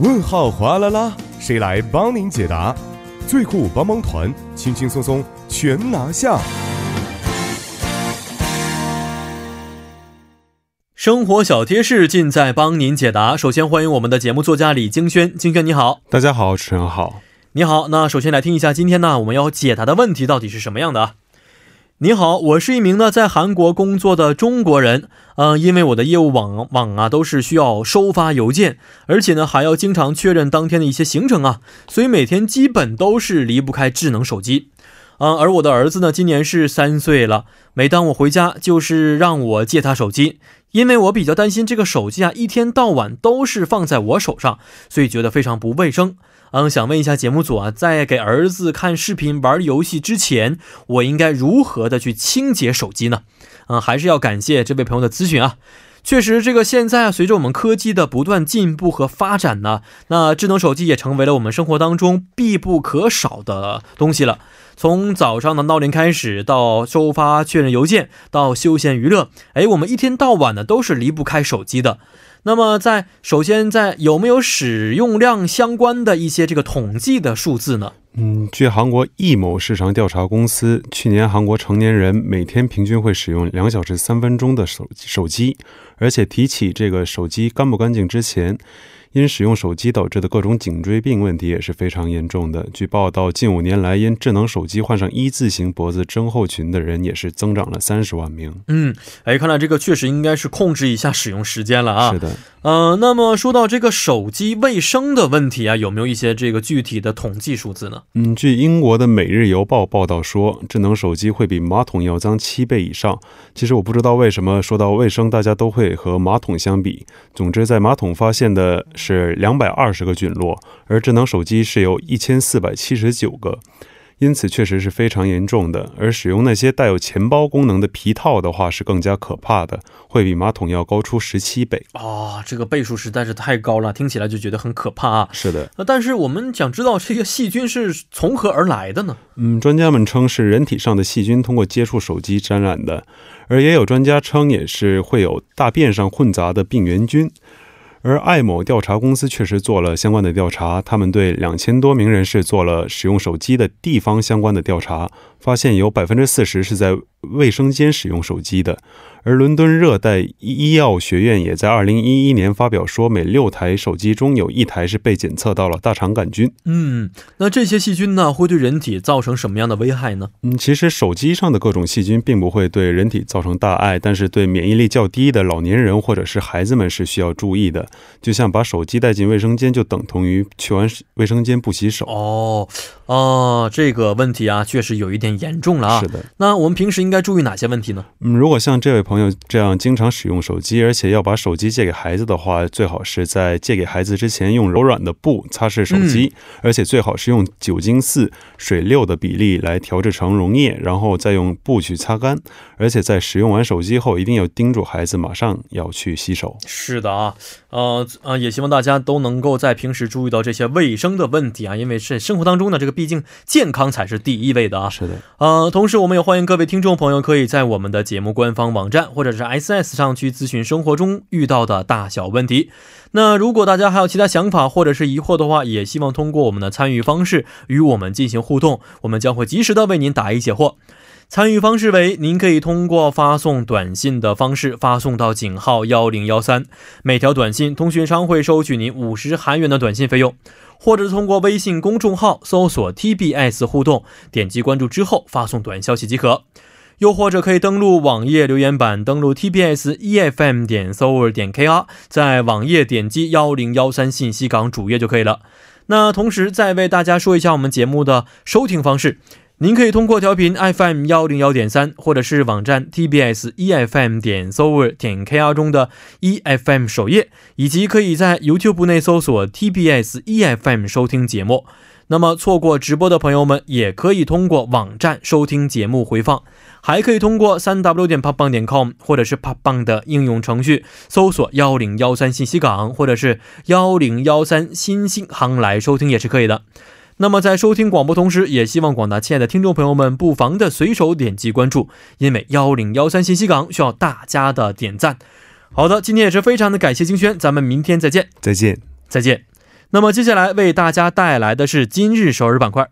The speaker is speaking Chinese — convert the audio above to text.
问号哗啦啦，谁来帮您解答？最酷帮帮团，轻轻松松全拿下。生活小贴士尽在帮您解答。首先欢迎我们的节目作家李京轩，京轩你好，大家好，主持人好，你好。那首先来听一下今天呢我们要解答的问题到底是什么样的？你好，我是一名呢在韩国工作的中国人，嗯，因为我的业务往往啊都是需要收发邮件，而且呢还要经常确认当天的一些行程啊，所以每天基本都是离不开智能手机，嗯，而我的儿子呢今年是三岁了，每当我回家就是让我借他手机，因为我比较担心这个手机啊一天到晚都是放在我手上，所以觉得非常不卫生。嗯，想问一下节目组啊，在给儿子看视频、玩游戏之前，我应该如何的去清洁手机呢？嗯，还是要感谢这位朋友的咨询啊。确实，这个现在随着我们科技的不断进步和发展呢，那智能手机也成为了我们生活当中必不可少的东西了。从早上的闹铃开始，到收发确认邮件，到休闲娱乐，哎，我们一天到晚呢都是离不开手机的。那么，在首先在有没有使用量相关的一些这个统计的数字呢？嗯，据韩国易某市场调查公司，去年韩国成年人每天平均会使用两小时三分钟的手手机，而且提起这个手机干不干净之前。因使用手机导致的各种颈椎病问题也是非常严重的。据报道，近五年来因智能手机患上一字形脖子症候群的人也是增长了三十万名。嗯，哎，看来这个确实应该是控制一下使用时间了啊。是的。呃，那么说到这个手机卫生的问题啊，有没有一些这个具体的统计数字呢？嗯，据英国的《每日邮报》报道说，智能手机会比马桶要脏七倍以上。其实我不知道为什么说到卫生，大家都会和马桶相比。总之，在马桶发现的。是两百二十个菌落，而智能手机是有一千四百七十九个，因此确实是非常严重的。而使用那些带有钱包功能的皮套的话，是更加可怕的，会比马桶要高出十七倍啊！这个倍数实在是太高了，听起来就觉得很可怕啊！是的，但是我们想知道这个细菌是从何而来的呢？嗯，专家们称是人体上的细菌通过接触手机沾染的，而也有专家称也是会有大便上混杂的病原菌。而艾某调查公司确实做了相关的调查，他们对两千多名人士做了使用手机的地方相关的调查，发现有百分之四十是在卫生间使用手机的。而伦敦热带医药学院也在2011年发表说，每六台手机中有一台是被检测到了大肠杆菌。嗯，那这些细菌呢，会对人体造成什么样的危害呢？嗯，其实手机上的各种细菌并不会对人体造成大碍，但是对免疫力较低的老年人或者是孩子们是需要注意的。就像把手机带进卫生间，就等同于去完卫生间不洗手。哦，哦，这个问题啊，确实有一点严重了啊。是的。那我们平时应该注意哪些问题呢？嗯，如果像这位朋友。这样经常使用手机，而且要把手机借给孩子的话，最好是在借给孩子之前用柔软的布擦拭手机，而且最好是用酒精四水六的比例来调制成溶液，然后再用布去擦干。而且在使用完手机后，一定要叮嘱孩子马上要去洗手。是的啊，呃呃，也希望大家都能够在平时注意到这些卫生的问题啊，因为是生活当中呢，这个毕竟健康才是第一位的啊。是的，呃，同时我们也欢迎各位听众朋友可以在我们的节目官方网站。或者是 S S 上去咨询生活中遇到的大小问题。那如果大家还有其他想法或者是疑惑的话，也希望通过我们的参与方式与我们进行互动，我们将会及时的为您答疑解惑。参与方式为：您可以通过发送短信的方式发送到井号幺零幺三，每条短信通讯商会收取您五十韩元的短信费用；或者通过微信公众号搜索 TBS 互动，点击关注之后发送短消息即可。又或者可以登录网页留言板，登录 tbs efm 点 s o u r 点 kr，在网页点击幺零幺三信息港主页就可以了。那同时再为大家说一下我们节目的收听方式，您可以通过调频 FM 幺零幺点三，或者是网站 tbs efm 点 s o u r 点 kr 中的 efm 首页，以及可以在 YouTube 内搜索 tbs efm 收听节目。那么错过直播的朋友们，也可以通过网站收听节目回放，还可以通过三 w 点 p o p b a n g 点 com 或者是 p o p b a n g 的应用程序搜索幺零幺三信息港或者是幺零幺三新星航来收听也是可以的。那么在收听广播同时，也希望广大亲爱的听众朋友们不妨的随手点击关注，因为幺零幺三信息港需要大家的点赞。好的，今天也是非常的感谢金轩，咱们明天再见，再见，再见。那么接下来为大家带来的是今日首日板块。